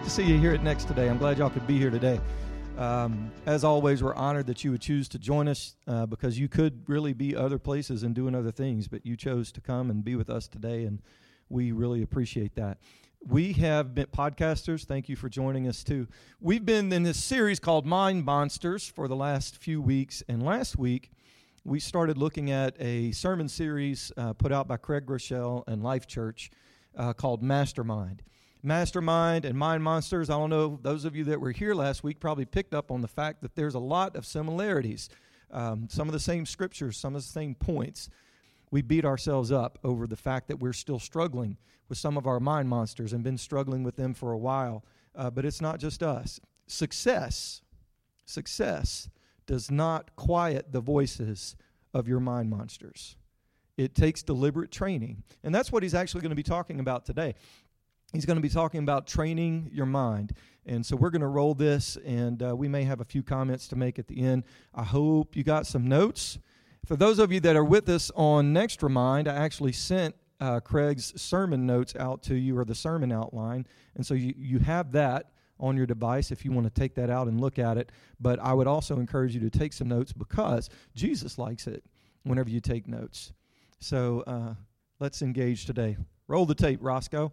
great to see you here at Next today. I'm glad y'all could be here today. Um, as always, we're honored that you would choose to join us uh, because you could really be other places and doing other things, but you chose to come and be with us today, and we really appreciate that. We have been podcasters. Thank you for joining us too. We've been in this series called Mind Monsters for the last few weeks, and last week we started looking at a sermon series uh, put out by Craig Groeschel and Life Church uh, called Mastermind. Mastermind and Mind Monsters, I don't know, those of you that were here last week probably picked up on the fact that there's a lot of similarities. Um, some of the same scriptures, some of the same points. We beat ourselves up over the fact that we're still struggling with some of our mind monsters and been struggling with them for a while. Uh, but it's not just us. Success, success does not quiet the voices of your mind monsters. It takes deliberate training. And that's what he's actually going to be talking about today he's going to be talking about training your mind. And so we're going to roll this, and uh, we may have a few comments to make at the end. I hope you got some notes. For those of you that are with us on Next Remind, I actually sent uh, Craig's sermon notes out to you, or the sermon outline. And so you, you have that on your device if you want to take that out and look at it. But I would also encourage you to take some notes because Jesus likes it whenever you take notes. So uh, let's engage today. Roll the tape, Roscoe.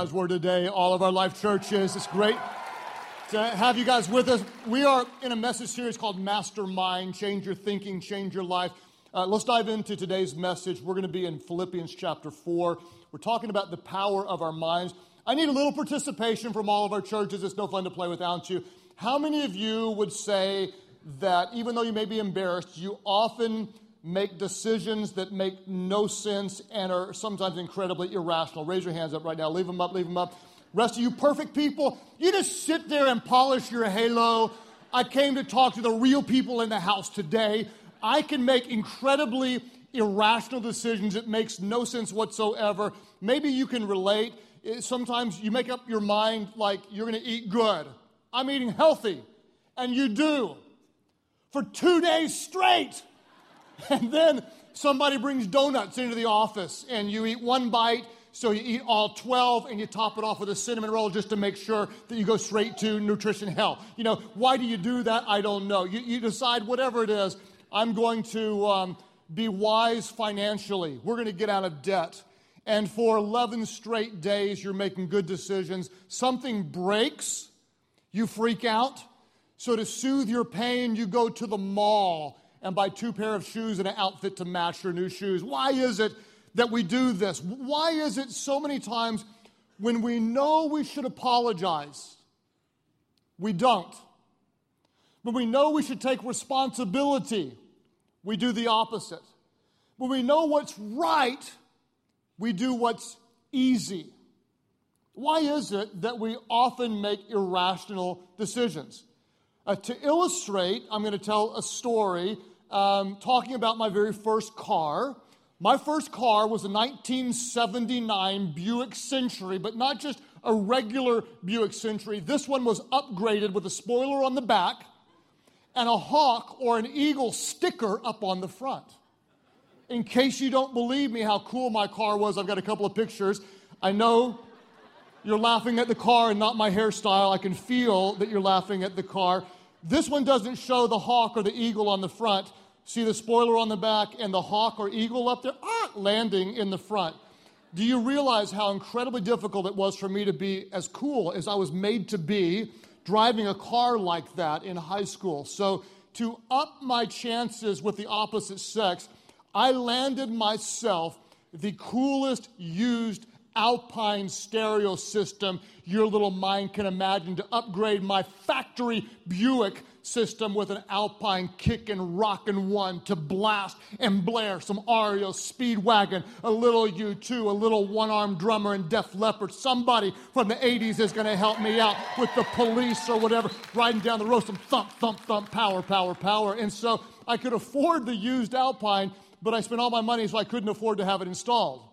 God's Word today, all of our life churches. It's great to have you guys with us. We are in a message series called Mastermind Change Your Thinking, Change Your Life. Uh, let's dive into today's message. We're going to be in Philippians chapter 4. We're talking about the power of our minds. I need a little participation from all of our churches. It's no fun to play without you. How many of you would say that even though you may be embarrassed, you often make decisions that make no sense and are sometimes incredibly irrational. Raise your hands up right now. Leave them up, leave them up. Rest of you perfect people, you just sit there and polish your halo. I came to talk to the real people in the house today. I can make incredibly irrational decisions. It makes no sense whatsoever. Maybe you can relate. Eh, sometimes you make up your mind like you're going to eat good. I'm eating healthy. And you do. For two days straight. And then somebody brings donuts into the office, and you eat one bite, so you eat all 12, and you top it off with a cinnamon roll just to make sure that you go straight to nutrition hell. You know, why do you do that? I don't know. You, you decide, whatever it is, I'm going to um, be wise financially. We're going to get out of debt. And for 11 straight days, you're making good decisions. Something breaks, you freak out. So, to soothe your pain, you go to the mall and buy two pair of shoes and an outfit to match your new shoes. Why is it that we do this? Why is it so many times when we know we should apologize, we don't? When we know we should take responsibility, we do the opposite. When we know what's right, we do what's easy. Why is it that we often make irrational decisions? Uh, to illustrate, I'm going to tell a story um, talking about my very first car. My first car was a 1979 Buick Century, but not just a regular Buick Century. This one was upgraded with a spoiler on the back and a hawk or an eagle sticker up on the front. In case you don't believe me how cool my car was, I've got a couple of pictures. I know you're laughing at the car and not my hairstyle. I can feel that you're laughing at the car. This one doesn't show the hawk or the eagle on the front. See the spoiler on the back and the hawk or eagle up there ah, landing in the front. Do you realize how incredibly difficult it was for me to be as cool as I was made to be driving a car like that in high school? So, to up my chances with the opposite sex, I landed myself the coolest used Alpine stereo system your little mind can imagine to upgrade my factory Buick system with an Alpine kick and rockin' one to blast and blare some REO Speedwagon, a little U2, a little one armed drummer and Def Leppard. Somebody from the 80s is gonna help me out with the police or whatever, riding down the road, some thump, thump, thump, power, power, power. And so I could afford the used Alpine, but I spent all my money so I couldn't afford to have it installed.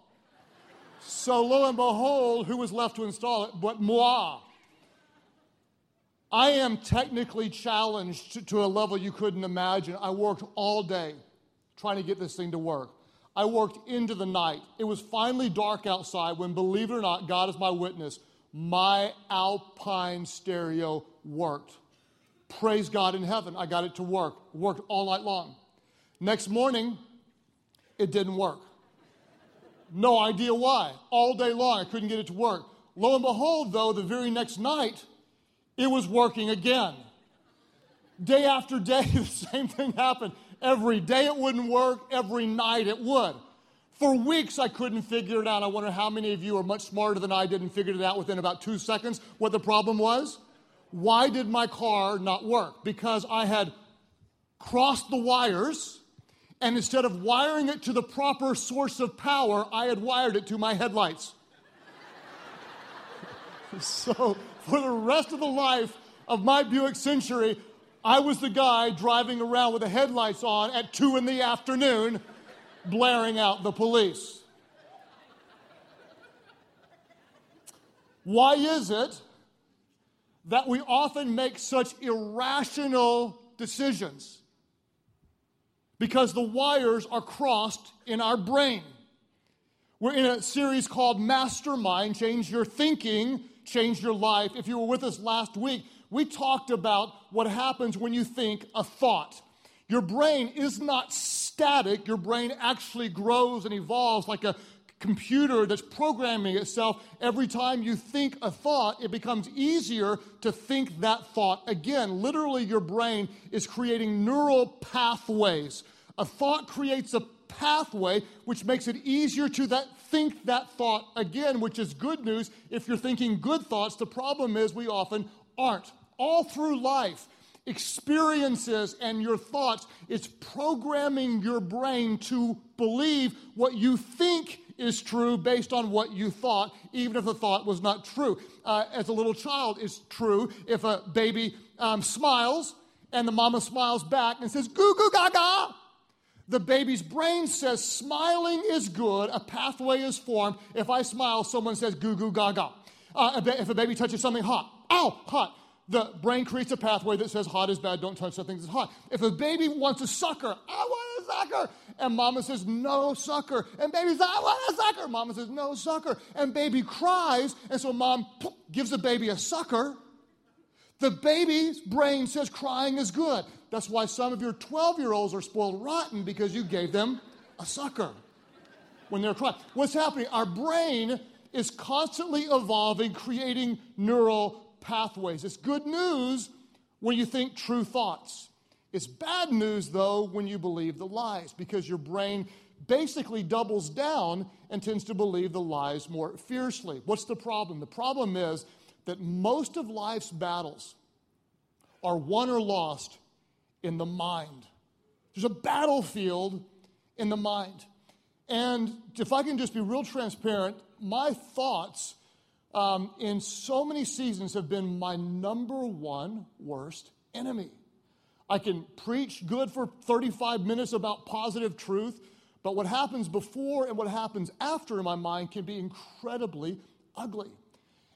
So lo and behold, who was left to install it but moi? I am technically challenged to, to, a level you couldn't imagine. I worked all day trying to get this thing to work. I worked into the night. It was finally dark outside when, believe it or not, God is my witness, my Alpine stereo worked. Praise God in heaven, I got it to work. Worked all night long. Next morning, it didn't work. No idea why. All day long, I couldn't get it to work. Lo and behold, though, the very next night, it was working again. Day after day, the same thing happened. Every day it wouldn't work, every night it would. For weeks, I couldn't figure it out. I wonder how many of you are much smarter than I did and figured it out within about two seconds what the problem was. Why did my car not work? Because I had crossed the wires, and instead of wiring it to the proper source of power, I had wired it to my headlights. so for the rest of the life of my Buick Century, I was the guy driving around with the headlights on at two in the afternoon, blaring out the police. Why is it that we often make such irrational decisions? Because the wires are crossed in our brain. We're in a series called Mastermind Change Your Thinking change your life. If you were with us last week, we talked about what happens when you think a thought. Your brain is not static, your brain actually grows and evolves like a computer that's programming itself. Every time you think a thought, it becomes easier to think that thought again. Literally, your brain is creating neural pathways. A thought creates a pathway which makes it easier to that think that thought again, which is good news if you're thinking good thoughts. The problem is we often aren't. All through life, experiences and your thoughts, it's programming your brain to believe what you think is true based on what you thought, even if the thought was not true. Uh, as a little child, it's true if a baby um, smiles and the mama smiles back and says, goo goo gaga, the baby's brain says smiling is good, a pathway is formed. If I smile, someone says goo goo gaga. Uh, if a baby touches something hot, ow, hot. The brain creates a pathway that says hot is bad, don't touch something that's hot. If a baby wants a sucker, I want a sucker. And mama says, no sucker. And baby's like, I want a sucker. Mama says, no sucker. And baby cries, and so mom gives the baby a sucker. The baby's brain says crying is good. That's why some of your 12 year olds are spoiled rotten because you gave them a sucker when they're crying. What's happening? Our brain is constantly evolving, creating neural pathways. It's good news when you think true thoughts. It's bad news, though, when you believe the lies because your brain basically doubles down and tends to believe the lies more fiercely. What's the problem? The problem is that most of life's battles are won or lost in the mind. There's a battlefield in the mind. And if I can just be real transparent, my thoughts um, in so many seasons have been my number one worst enemy. I can preach good for 35 minutes about positive truth, but what happens before and what happens after in my mind can be incredibly ugly.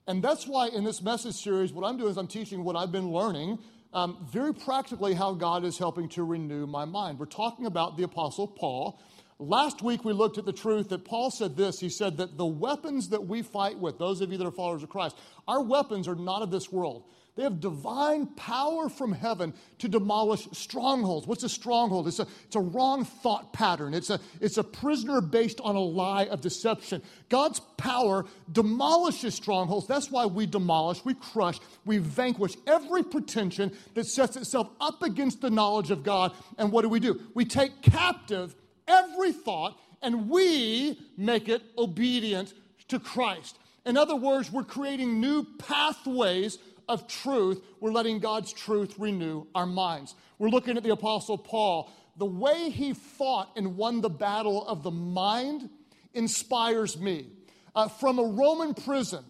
And that's why in this message series, what I'm doing is I'm teaching what I've been learning um, very practically how God is helping to renew my mind. We're talking about the Apostle Paul. Last week we looked at the truth that Paul said this. He said that the weapons that we fight with, those of you that are followers of Christ, our weapons are not of this world. They have divine power from heaven to demolish strongholds. What's a stronghold? It's a, it's a wrong thought pattern. It's a, it's a prisoner based on a lie of deception. God's power demolishes strongholds. That's why we demolish, we crush, we vanquish every pretension that sets itself up against the knowledge of God. And what do we do? We take captive every thought and we make it obedient to Christ. In other words, we're creating new pathways of truth. We're letting God's truth renew our minds. We're looking at the Apostle Paul. The way he fought and won the battle of the mind inspires me. Uh, from a Roman prison,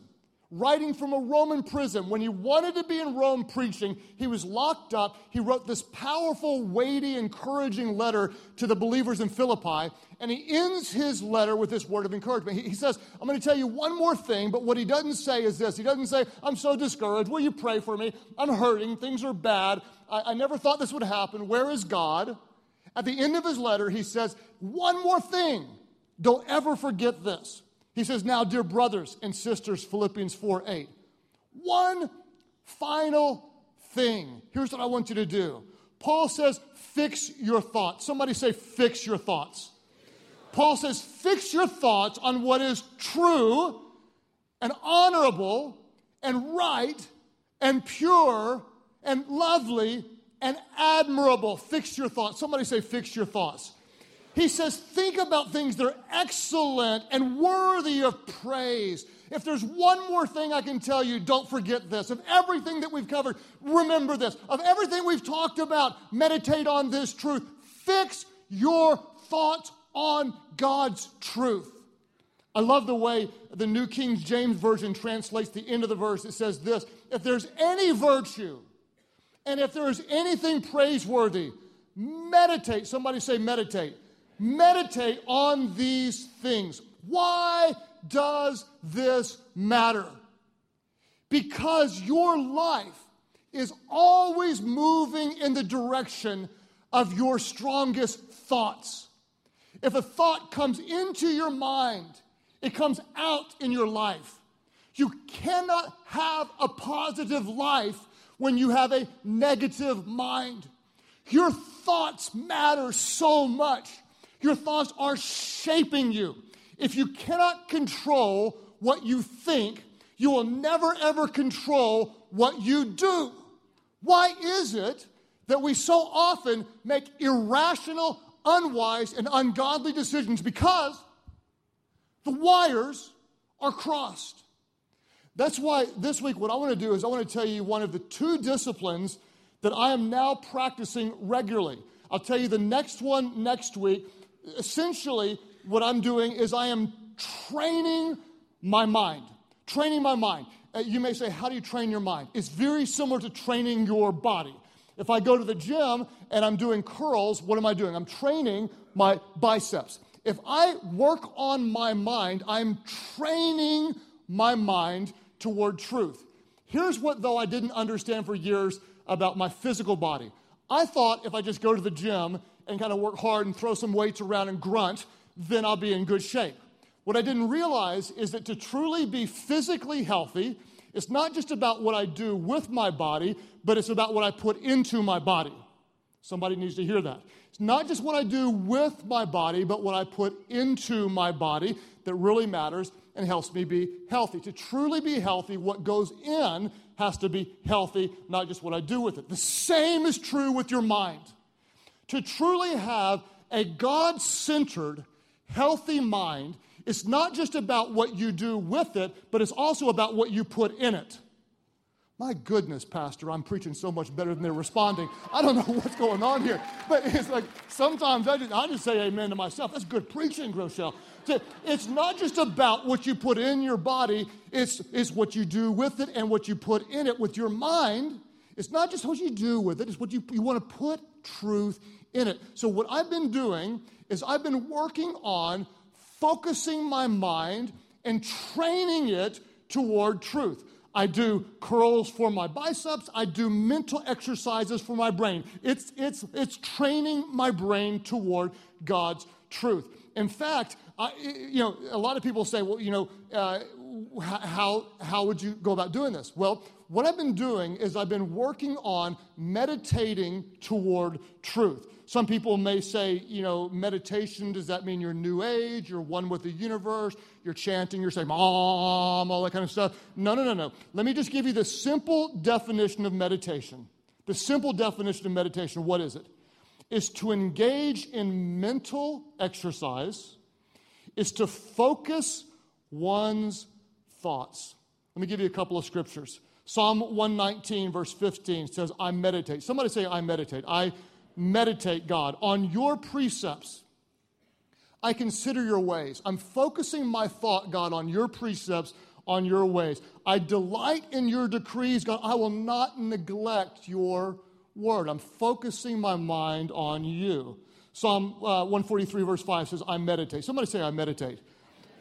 writing from a Roman prison. When he wanted to be in Rome preaching, he was locked up. He wrote this powerful, weighty, encouraging letter to the believers in Philippi. And he ends his letter with this word of encouragement. He, says, I'm going to tell you one more thing, but what he doesn't say is this. He doesn't say, I'm so discouraged. Will you pray for me? I'm hurting. Things are bad. I, I never thought this would happen. Where is God? At the end of his letter, he says, One more thing. Don't ever forget this. He says, Now, dear brothers and sisters, Philippians 4 8, one final thing. Here's what I want you to do. Paul says, Fix your thoughts. Somebody say, Fix your thoughts. Paul says, Fix your thoughts on what is true and honorable and right and pure and lovely and admirable. Fix your thoughts. Somebody say, Fix your thoughts. He says, think about things that are excellent and worthy of praise. If there's one more thing I can tell you, don't forget this. Of everything that we've covered, remember this. Of everything we've talked about, meditate on this truth. Fix your thoughts on God's truth. I love the way the New King James Version translates the end of the verse. It says this If there's any virtue, and if there is anything praiseworthy, meditate. Somebody say, meditate meditate on these things. Why does this matter? Because your life is always moving in the direction of your strongest thoughts. If a thought comes into your mind, it comes out in your life. You cannot have a positive life when you have a negative mind. Your thoughts matter so much. Your thoughts are shaping you. If you cannot control what you think, you will never ever control what you do. Why is it that we so often make irrational, unwise, and ungodly decisions? Because the wires are crossed. That's why this week, what I want to do is I want to tell you one of the two disciplines that I am now practicing regularly. I'll tell you the next one next week essentially, what I'm doing is I am training my mind. Training my mind. Uh, you may say, How do you train your mind? It's very similar to training your body. If I go to the gym and I'm doing curls, what am I doing? I'm training my biceps. If I work on my mind, I'm training my mind toward truth. Here's what, though, I didn't understand for years about my physical body. I thought if I just go to the gym and kind of work hard and throw some weights around and grunt, then I'll be in good shape. What I didn't realize is that to truly be physically healthy, it's not just about what I do with my body, but it's about what I put into my body. Somebody needs to hear that. It's not just what I do with my body, but what I put into my body that really matters and helps me be healthy. To truly be healthy, what goes in has to be healthy, not just what I do with it. The same is true with your mind to truly have a God centered, healthy mind, it's not just about what you do with it, but it's also about what you put in it. My goodness, Pastor, I'm preaching so much better than they're responding. I don't know what's going on here. But it's like sometimes I just, I just say amen to myself. That's good preaching, Groeschel. It's not just about what you put in your body, it's, it's what you do with it and what you put in it with your mind. It's not just what you do with it, it's what you, you want to put truth in it. So, what I've been doing is I've been working on focusing my mind and training it toward truth. I do curls for my biceps. I do mental exercises for my brain. It's, it's, it's training my brain toward God's truth. In fact, I, you know, a lot of people say, well, you know, uh, how, how would you go about doing this? Well, what I've been doing is I've been working on meditating toward truth. Some people may say, you know, meditation, does that mean you're new age, you're one with the universe, you're chanting, you're saying, Mom, all that kind of stuff? No, no, no, no. Let me just give you the simple definition of meditation. The simple definition of meditation, what is it? Is to engage in mental exercise, is to focus one's thoughts. Let me give you a couple of scriptures. Psalm 119, verse 15 says, I meditate. Somebody say, I meditate. I meditate, God, on your precepts. I consider your ways. I'm focusing my thought, God, on your precepts, on your ways. I delight in your decrees, God. I will not neglect your word. I'm focusing my mind on you. Psalm uh, 143, verse 5 says, I meditate. Somebody say, I meditate.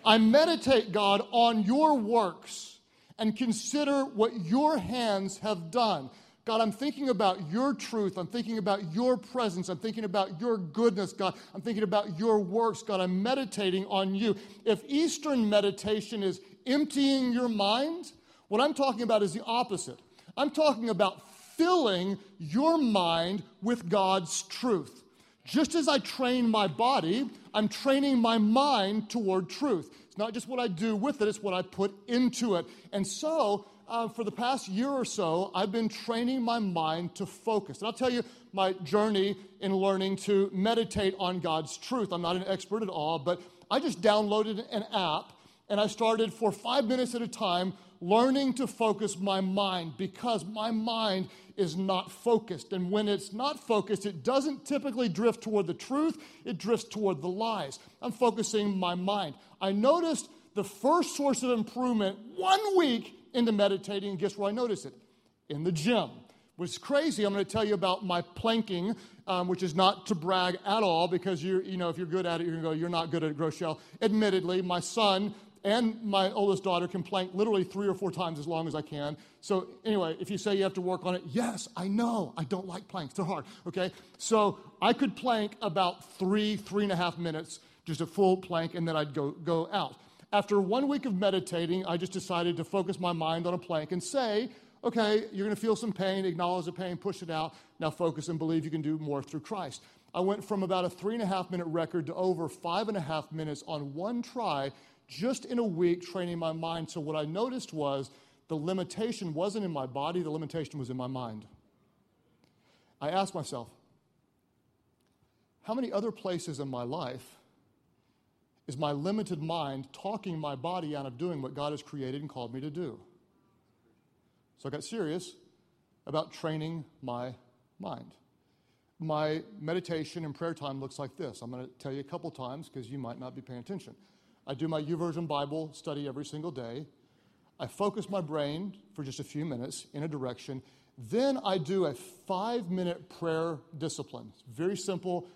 I meditate, God, on your works and consider what your hands have done. God, I'm thinking about your truth. I'm thinking about your presence. I'm thinking about your goodness, God. I'm thinking about your works, God. I'm meditating on you. If Eastern meditation is emptying your mind, what I'm talking about is the opposite. I'm talking about filling your mind with God's truth. Just as I train my body, I'm training my mind toward truth. It's not just what I do with it, it's what I put into it. And so, uh, for the past year or so, I've been training my mind to focus. And I'll tell you my journey in learning to meditate on God's truth. I'm not an expert at all, but I just downloaded an app and I started for five minutes at a time learning to focus my mind because my mind is not focused. And when it's not focused, it doesn't typically drift toward the truth, it drifts toward the lies. I'm focusing my mind. I noticed the first source of improvement one week into meditating. Guess where I noticed it? In the gym. Is crazy. I'm going to tell you about my planking, um, which is not to brag at all because you're you know if you're good at it, you're going to go. You're not good at it, Groeschel. Admittedly, my son and my oldest daughter can plank literally three or four times as long as I can. So, anyway, if you say you have to work on it, yes, I know. I don't like planks, they're hard, okay? So, I could plank about three, three and a half minutes, just a full plank, and then I'd go, go out. After one week of meditating, I just decided to focus my mind on a plank and say, okay, you're going to feel some pain, acknowledge the pain, push it out. Now focus and believe you can do more through Christ. I went from about a three and a half minute record to over five and a half minutes on one try just in a week training my mind. So, what I noticed was the limitation wasn't in my body, the limitation was in my mind. I asked myself, how many other places in my life is my limited mind talking my body out of doing what God has created and called me to do? So I got serious about training my mind. My meditation and prayer time looks like this. I'm going to tell you a couple times because you might not be paying attention. I do my YouVersion Bible study every single day. I focus my brain for just a few minutes in a direction. Then I do a five minute prayer discipline. It's very simple,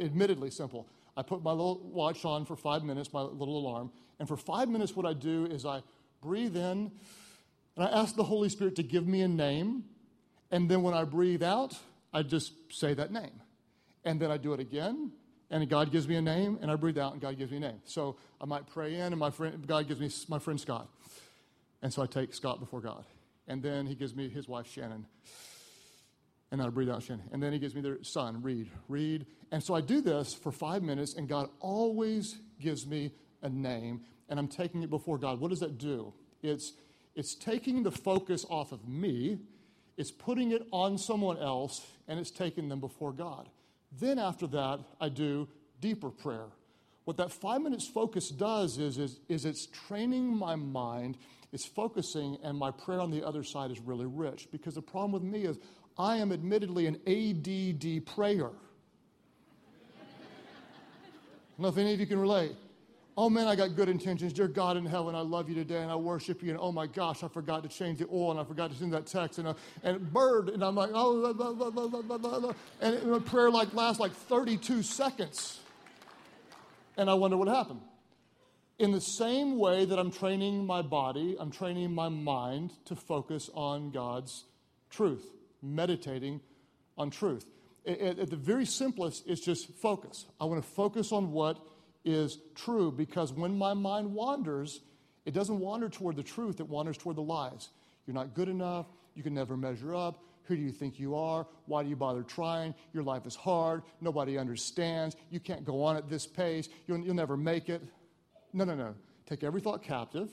admittedly simple. I put my little watch on for five minutes, my little alarm. And for five minutes, what I do is I breathe in and I ask the Holy Spirit to give me a name. And then when I breathe out, I just say that name. And then I do it again and God gives me a name, and I breathe out, and God gives me a name. So I might pray in, and my friend, God gives me my friend Scott. And so I take Scott before God. And then he gives me his wife, Shannon. And I breathe out Shannon. And then he gives me their son, read, read. And so I do this for five minutes, and God always gives me a name, and I'm taking it before God. What does that do? It's, it's taking the focus off of me, it's putting it on someone else, and it's taking them before God. Then after that, I do deeper prayer. What that five minutes focus does is, is, is it's training my mind, it's focusing, and my prayer on the other side is really rich. Because the problem with me is I am admittedly an ADD prayer. I if any of you can relate oh man, I got good intentions. Dear God in heaven, I love you today and I worship you. And oh my gosh, I forgot to change the oil and I forgot to send that text and, uh, and bird. And I'm like, oh, blah, blah, blah, and the prayer like lasts like 32 seconds. And I wonder what happened. In the same way that I'm training my body, I'm training my mind to focus on God's truth, meditating on truth. At, at the very simplest, it's just focus. I want to focus on what is true because when my mind wanders, it doesn't wander toward the truth, it wanders toward the lies. You're not good enough. You can never measure up. Who do you think you are? Why do you bother trying? Your life is hard. Nobody understands. You can't go on at this pace. You'll, you'll never make it. No, no, no. Take every thought captive,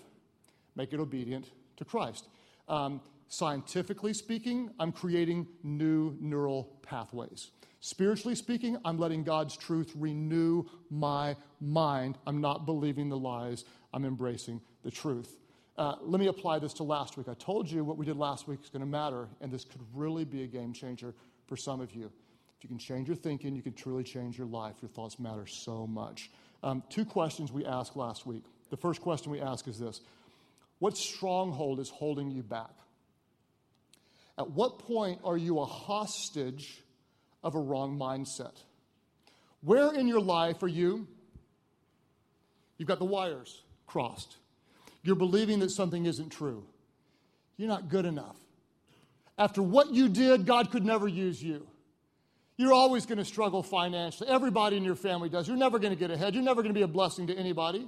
make it obedient to Christ. Um, scientifically speaking, I'm creating new neural pathways. Spiritually speaking, I'm letting God's truth renew my mind. I'm not believing the lies I'm embracing the truth. Uh, let me apply this to last week. I told you what we did last week is going to matter, and this could really be a game changer for some of you. If you can change your thinking, you can truly change your life. Your thoughts matter so much. Um, two questions we asked last week. The first question we ask is this What stronghold is holding you back? At what point are you a hostage of a wrong mindset? Where in your life are you? You've got the wires crossed. You're believing that something isn't true. You're not good enough. After what you did, God could never use you. You're always going to struggle financially. Everybody in your family does. You're never going to get ahead. You're never going to be a blessing to anybody.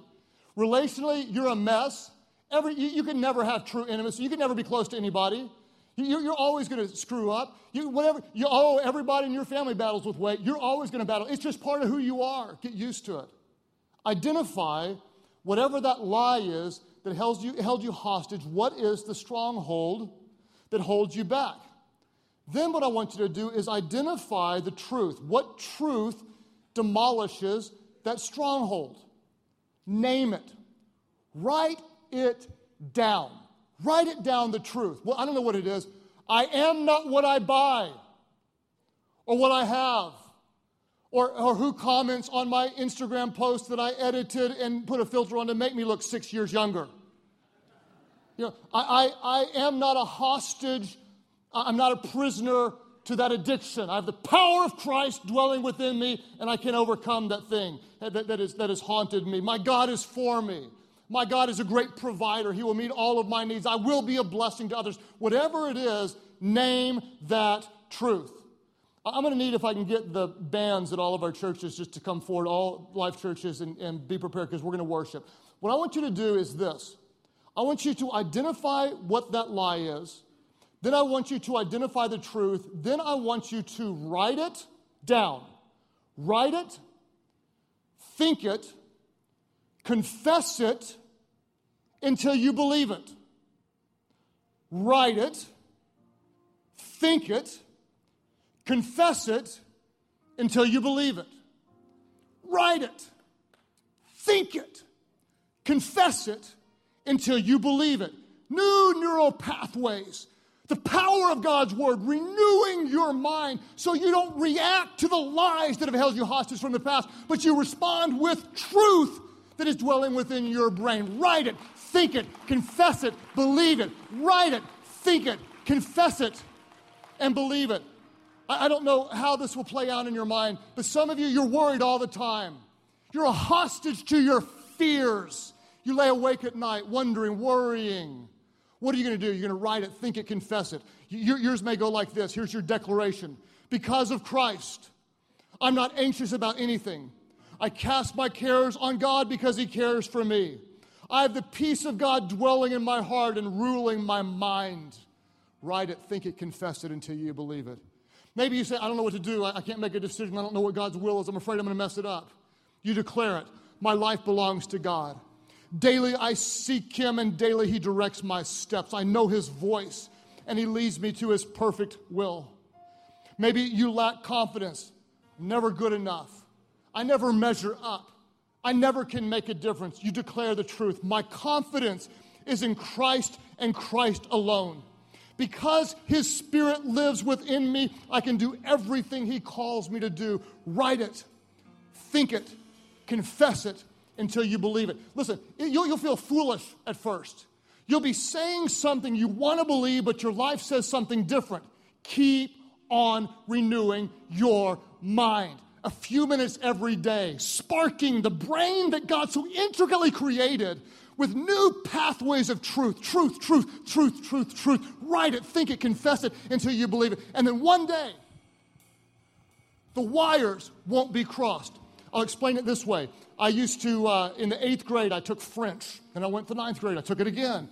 Relationally, you're a mess. Every, you, you can never have true intimacy. You can never be close to anybody. You, you're always going to screw up. You, whatever, you, oh, everybody in your family battles with weight. You're always going to battle. It's just part of who you are. Get used to it. Identify whatever that lie is that held you, held you hostage. What is the stronghold that holds you back? Then, what I want you to do is identify the truth. What truth demolishes that stronghold? Name it. Write it down. Write it down the truth. Well, I don't know what it is. I am not what I buy or what I have. Or, or who comments on my Instagram post that I edited and put a filter on to make me look six years younger. You know, I, I, I am not a hostage, I'm not a prisoner to that addiction. I have the power of Christ dwelling within me, and I can overcome that thing that, that, is, that has haunted me. My God is for me. My God is a great provider. He will meet all of my needs. I will be a blessing to others. Whatever it is, name that truth. I'm going to need if I can get the bands at all of our churches just to come forward, all life churches, and, and be prepared because we're going to worship. What I want you to do is this I want you to identify what that lie is. Then I want you to identify the truth. Then I want you to write it down. Write it, think it, confess it until you believe it. Write it, think it, confess it until you believe it. Write it, think it, confess it until you believe it. New neural pathways. The power of God's word, renewing your mind so you don't react to the lies that have held you hostage from the past, but you respond with truth that is dwelling within your brain. Write it, think it, confess it, believe it. Write it, think it, confess it, and believe it. I, don't know how this will play out in your mind, but some of you, you're worried all the time. You're a hostage to your fears. You lay awake at night wondering, worrying. What are you going to do? You're going to write it, think it, confess it. yours may go like this. Here's your declaration. Because of Christ, I'm not anxious about anything. I cast my cares on God because He cares for me. I have the peace of God dwelling in my heart and ruling my mind. Write it, think it, confess it until you believe it. Maybe you say, I don't know what to do. I, I can't make a decision. I don't know what God's will is. I'm afraid I'm going to mess it up. You declare it. My life belongs to God. Daily I seek Him, and daily He directs my steps. I know His voice, and He leads me to His perfect will. Maybe you lack confidence, never good enough. I never measure up. I never can make a difference. You declare the truth. My confidence is in Christ and Christ alone. Because His Spirit lives within me, I can do everything He calls me to do. Write it, think it, confess it until you believe it. Listen, you'll, you'll feel foolish at first. You'll be saying something you want to believe, but your life says something different. Keep on renewing your mind a few minutes every day, sparking the brain that God so intricately created with new pathways of truth, truth, truth, truth, truth, truth. Write it, think it, confess it until you believe it. And then one day, the wires won't be crossed. I'll explain it this way. I used to, uh, in the eighth grade, I took French. and I went to ninth grade, I took it again.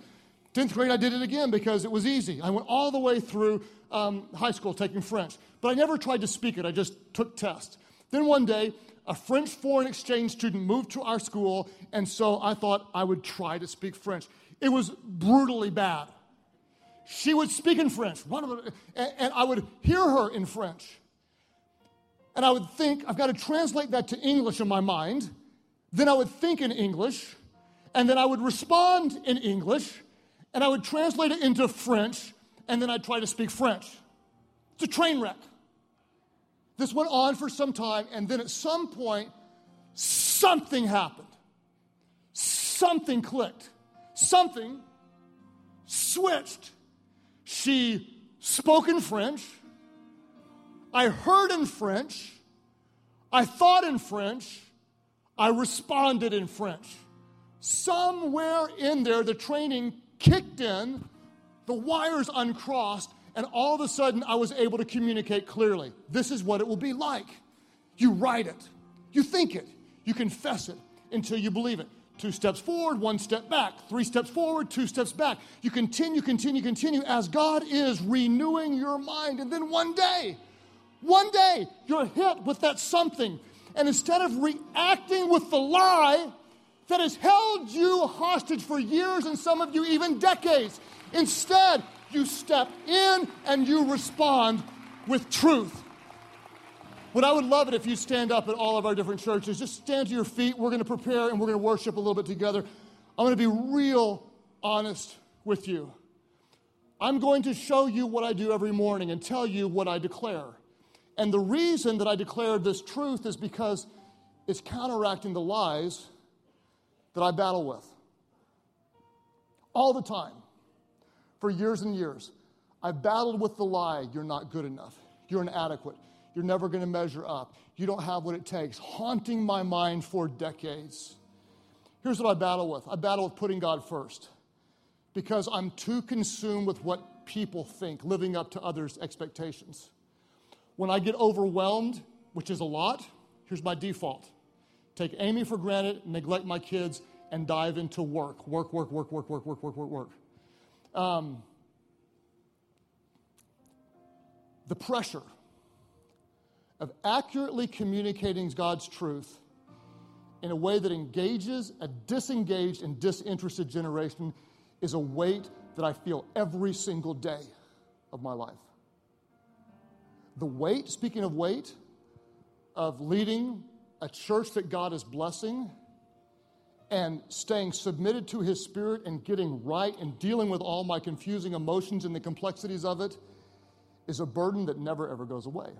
10th grade, I did it again because it was easy. I went all the way through um, high school taking French. But I never tried to speak it, I just took tests. Then one day, a French foreign exchange student moved to our school, and so I thought I would try to speak French. It was brutally bad. She would speak in French, and I would hear her in French. And I would think, I've got to translate that to English in my mind. Then I would think in English, and then I would respond in English, and I would translate it into French, and then I'd try to speak French. It's a train wreck. This went on for some time, and then at some point, something happened. Something clicked. Something switched. She spoke in French. I heard in French. I thought in French. I responded in French. Somewhere in there, the training kicked in, the wires uncrossed, and all of a sudden I was able to communicate clearly. This is what it will be like. You write it, you think it, you confess it until you believe it. Two steps forward, one step back. Three steps forward, two steps back. You continue, continue, continue as God is renewing your mind. And then one day, one day, you're hit with that something. And instead of reacting with the lie that has held you hostage for years and some of you even decades, instead, you step in and you respond with truth. What I would love it if you stand up at all of our different churches. Just stand to your feet. We're going to prepare and we're going to worship a little bit together. I'm going to be real honest with you. I'm going to show you what I do every morning and tell you what I declare. And the reason that I declare this truth is because it's counteracting the lies that I battle with all the time for years and years. I've battled with the lie you're not good enough, you're inadequate, you're never going to measure up, you don't have what it takes, haunting my mind for decades. Here's what I battle with I battle with putting God first because I'm too consumed with what people think, living up to others' expectations. When I get overwhelmed, which is a lot, here's my default take Amy for granted, neglect my kids, and dive into work. Work, work, work, work, work, work, work, work, work. Um, the pressure of accurately communicating God's truth in a way that engages a disengaged and disinterested generation is a weight that I feel every single day of my life. The weight, speaking of weight, of leading a church that God is blessing and staying submitted to His Spirit and getting right and dealing with all my confusing emotions and the complexities of it is a burden that never ever goes away.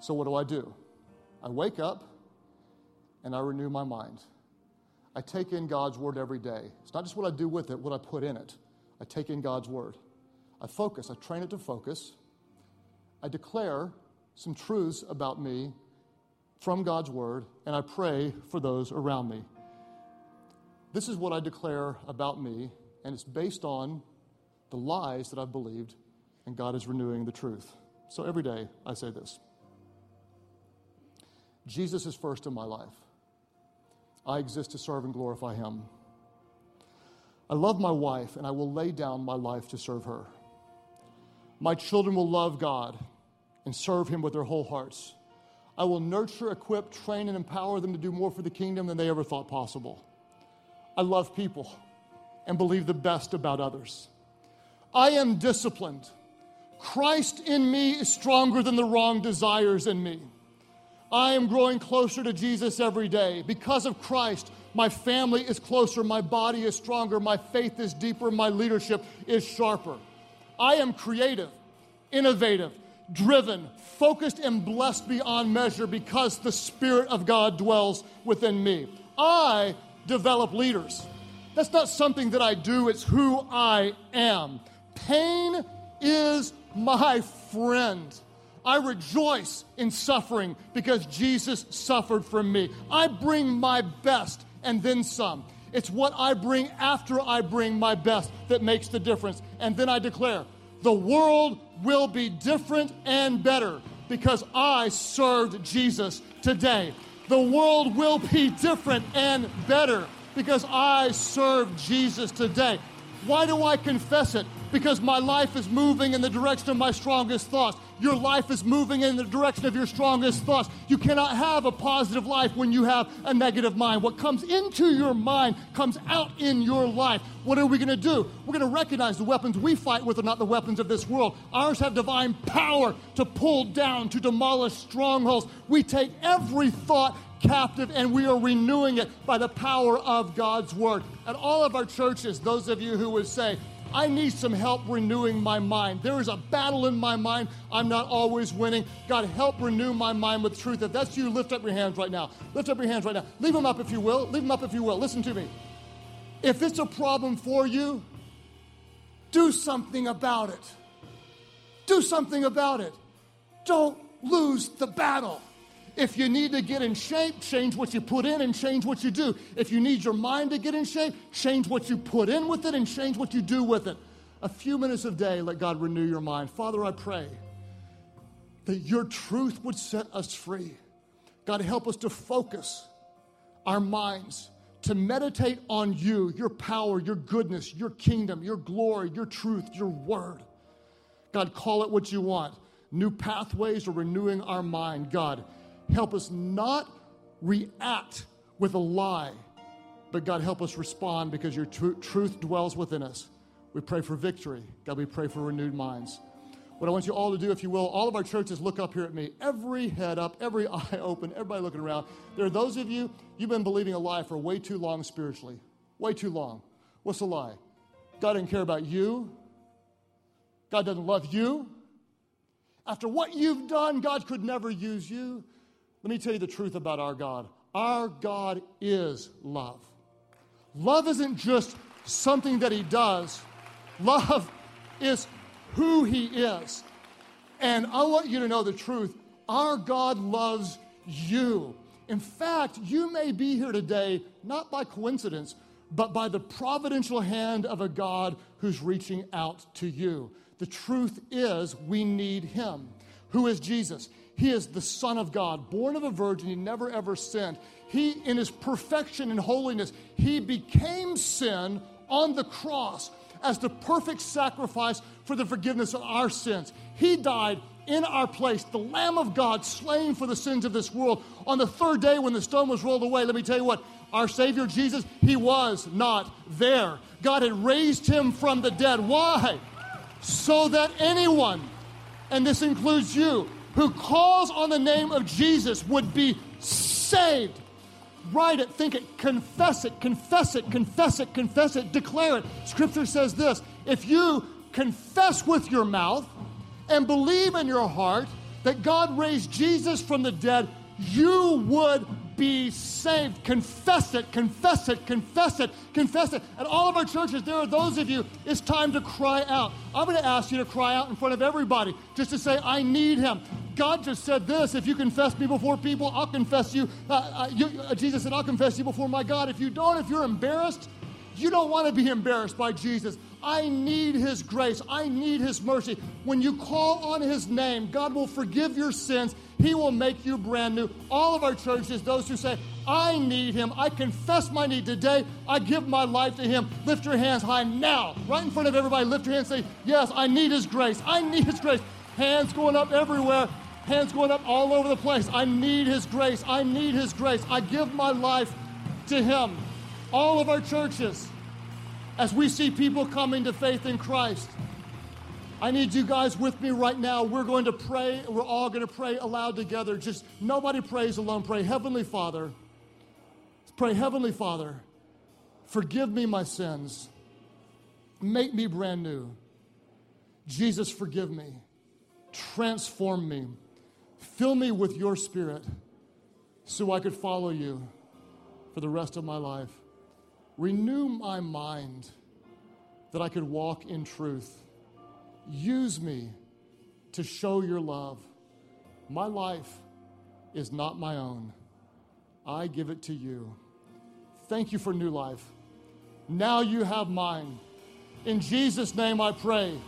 So, what do I do? I wake up and I renew my mind. I take in God's Word every day. It's not just what I do with it, what I put in it. I take in God's Word. I focus, I train it to focus. I declare some truths about me from God's Word, and I pray for those around me. This is what I declare about me, and it's based on the lies that I've believed, and God is renewing the truth. So every day I say this Jesus is first in my life. I exist to serve and glorify Him. I love my wife, and I will lay down my life to serve her. My children will love God and serve Him with their whole hearts. I will nurture, equip, train, and empower them to do more for the kingdom than they ever thought possible. I love people and believe the best about others. I am disciplined. Christ in me is stronger than the wrong desires in me. I am growing closer to Jesus every day. Because of Christ, my family is closer, my body is stronger, my faith is deeper, my leadership is sharper. I am creative, innovative, driven, focused, and blessed beyond measure because the Spirit of God dwells within me. I develop leaders. That's not something that I do, it's who I am. Pain is my friend. I rejoice in suffering because Jesus suffered for me. I bring my best and then some. It's what I bring after I bring my best that makes the difference. And then I declare the world will be different and better because I served Jesus today. The world will be different and better because I serve Jesus today. Why do I confess it? Because my life is moving in the direction of my strongest thoughts. Your life is moving in the direction of your strongest thoughts. You cannot have a positive life when you have a negative mind. What comes into your mind comes out in your life. What are we going to do? We're going to recognize the weapons we fight with are not the weapons of this world. Ours have divine power to pull down, to demolish strongholds. We take every thought captive and we are renewing it by the power of God's word. At all of our churches, those of you who would say, I need some help renewing my mind. There is a battle in my mind. I'm not always winning. God, help renew my mind with truth. If that's you, lift up your hands right now. Lift up your hands right now. Leave them up if you will. Leave them up if you will. Listen to me. If it's a problem for you, do something about it. Do something about it. Don't lose the battle. If you need to get in shape, change what you put in and change what you do. If you need your mind to get in shape, change what you put in with it and change what you do with it. A few minutes a day, let God renew your mind. Father, I pray that your truth would set us free. God, help us to focus our minds, to meditate on you, your power, your goodness, your kingdom, your glory, your truth, your word. God, call it what you want new pathways or renewing our mind. God, Help us not react with a lie, but God, help us respond because your tr- truth dwells within us. We pray for victory. God, we pray for renewed minds. What I want you all to do, if you will, all of our churches look up here at me. Every head up, every eye open, everybody looking around. There are those of you, you've been believing a lie for way too long spiritually. Way too long. What's the lie? God didn't care about you. God doesn't love you. After what you've done, God could never use you. Let me tell you the truth about our God. Our God is love. Love isn't just something that He does, love is who He is. And I want you to know the truth. Our God loves you. In fact, you may be here today not by coincidence, but by the providential hand of a God who's reaching out to you. The truth is, we need Him. Who is Jesus? He is the Son of God, born of a virgin. He never ever sinned. He, in his perfection and holiness, he became sin on the cross as the perfect sacrifice for the forgiveness of our sins. He died in our place, the Lamb of God slain for the sins of this world. On the third day, when the stone was rolled away, let me tell you what, our Savior Jesus, he was not there. God had raised him from the dead. Why? So that anyone, and this includes you, who calls on the name of Jesus would be saved. Write it, think it, confess it, confess it, confess it, confess it, declare it. Scripture says this if you confess with your mouth and believe in your heart that God raised Jesus from the dead, you would be saved. Confess it, confess it, confess it, confess it. At all of our churches, there are those of you, it's time to cry out. I'm going to ask you to cry out in front of everybody just to say, I need him. God just said this if you confess me before people, I'll confess you. Uh, uh, you uh, Jesus said, I'll confess you before my God. If you don't, if you're embarrassed, you don't want to be embarrassed by Jesus. I need His grace. I need His mercy. When you call on His name, God will forgive your sins. He will make you brand new. All of our churches, those who say, I need Him, I confess my need today, I give my life to Him. Lift your hands high now, right in front of everybody. Lift your hands say, Yes, I need His grace. I need His grace. Hands going up everywhere. Hands going up all over the place. I need His grace. I need His grace. I give my life to Him. All of our churches, as we see people coming to faith in Christ, I need you guys with me right now. We're going to pray. We're all going to pray aloud together. Just nobody prays alone. Pray, Heavenly Father. Pray, Heavenly Father, forgive me my sins. Make me brand new. Jesus, forgive me. Transform me. Fill me with your spirit so I could follow you for the rest of my life. Renew my mind that I could walk in truth. Use me to show your love. My life is not my own. I give it to you. Thank you for new life. Now you have mine. In Jesus' name I pray.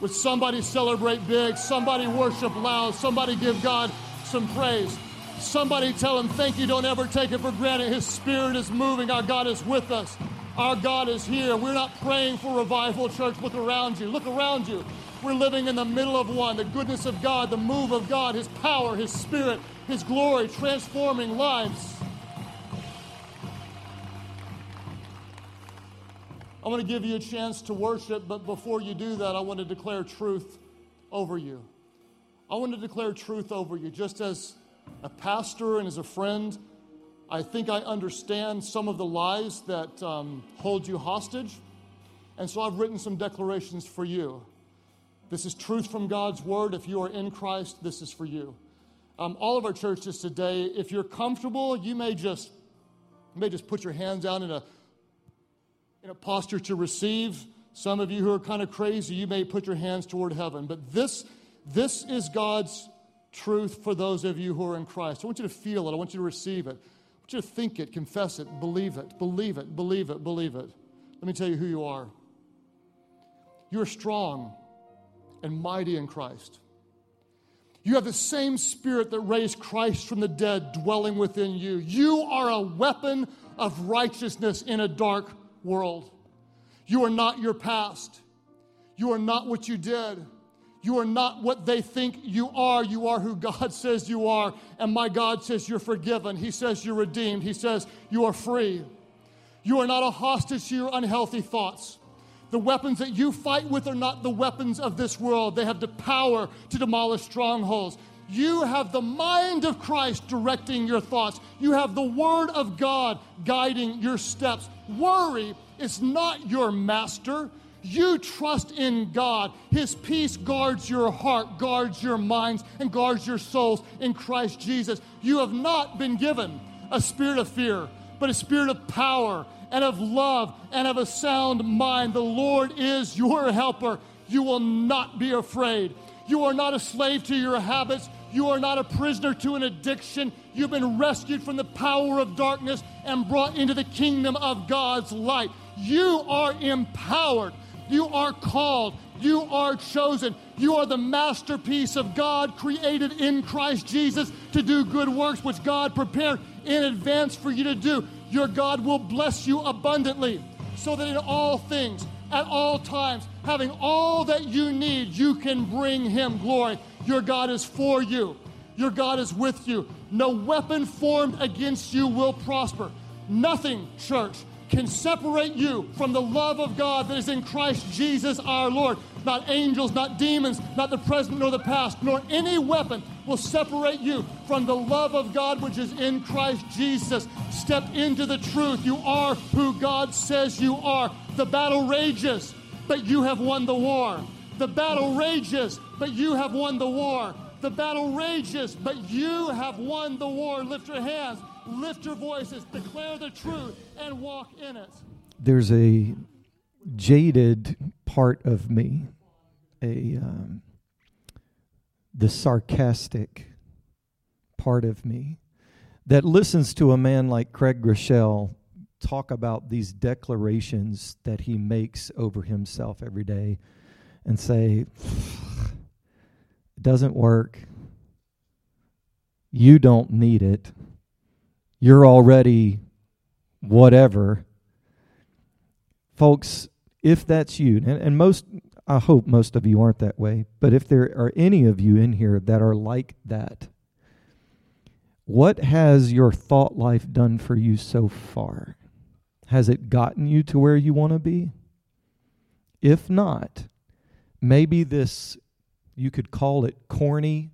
Would somebody celebrate big? Somebody worship loud? Somebody give God some praise? Somebody tell him, Thank you. Don't ever take it for granted. His spirit is moving. Our God is with us. Our God is here. We're not praying for revival, church. Look around you. Look around you. We're living in the middle of one. The goodness of God, the move of God, His power, His Spirit, His glory, transforming lives. I want to give you a chance to worship, but before you do that, I want to declare truth over you. I want to declare truth over you. Just as a pastor and as a friend, I think I understand some of the lies that um, hold you hostage. And so I've written some declarations for you. This is truth from God's word. If you are in Christ, this is for you. Um, all of our churches today, if you're comfortable, you may just you may just put your hands out in a in a posture to receive. Some of you who are kind of crazy, you may put your hands toward heaven. But this this is God's truth for those of you who are in Christ. I want you to feel it. I want you to receive it. I want you to think it, confess it, believe it, believe it, believe it, believe it. Let me tell you who you are. You're strong and mighty in Christ. You have the same spirit that raised Christ from the dead dwelling within you. You are a weapon of righteousness in a dark world. You are not your past. You are not what you did. You are not what they think you are. You are who God says you are. And my God says you're forgiven. He says you're redeemed. He says you are free. You are not a hostage to your unhealthy thoughts. The weapons that you fight with are not the weapons of this world. They have the power to demolish strongholds. You have the mind of Christ directing your thoughts. You have the Word of God guiding your steps. Worry is not your master. You trust in God. His peace guards your heart, guards your minds, and guards your souls in Christ Jesus. You have not been given a spirit of fear, but a spirit of power and of love and of a sound mind. The Lord is your helper. You will not be afraid. You are not a slave to your habits. You are not a prisoner to an addiction. You've been rescued from the power of darkness and brought into the kingdom of God's light. You are empowered. You are called. You are chosen. You are the masterpiece of God created in Christ Jesus to do good works which God prepared in advance for you to do your God will bless you abundantly, so that in all things, at all times, having all that you need, you can bring Him glory. Your God is for you, your God is with you. No weapon formed against you will prosper. Nothing, church, can separate you from the love of God that is in Christ Jesus our Lord. Not angels, not demons, not the present nor the past, nor any weapon will separate you from the love of God which is in Christ Jesus. Step into the truth. You are who God says you are. The battle rages, but you have won the war. The battle rages, but you have won the war. The battle rages, but you have won the war. Lift your hands lift your voices, declare the truth, and walk in it. There's a jaded part of me, a um, the sarcastic part of me that listens to a man like Craig Groeschel talk about these declarations that he makes over himself every day and say, it doesn't work. You don't need it you're already whatever. Folks, if that's you, and, and most, I hope most of you aren't that way, but if there are any of you in here that are like that, what has your thought life done for you so far? Has it gotten you to where you want to be? If not, maybe this, you could call it corny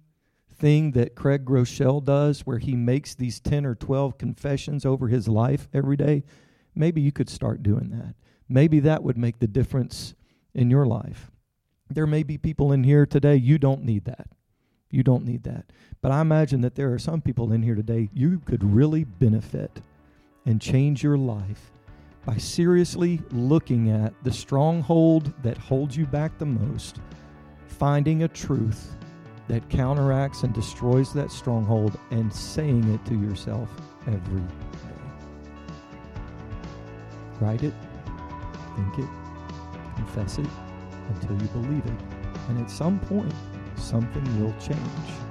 thing that Craig Groeschel does, where he makes these 10 or 12 confessions over his life every day, maybe you could start doing that. Maybe that would make the difference in your life. There may be people in here today, you don't need that. You don't need that. But I imagine that there are some people in here today, you could really benefit and change your life by seriously looking at the stronghold that holds you back the most, finding a truth that counteracts and destroys that stronghold and saying it to yourself every day. Write it, think it, confess it until you believe it. And at some point, something will change.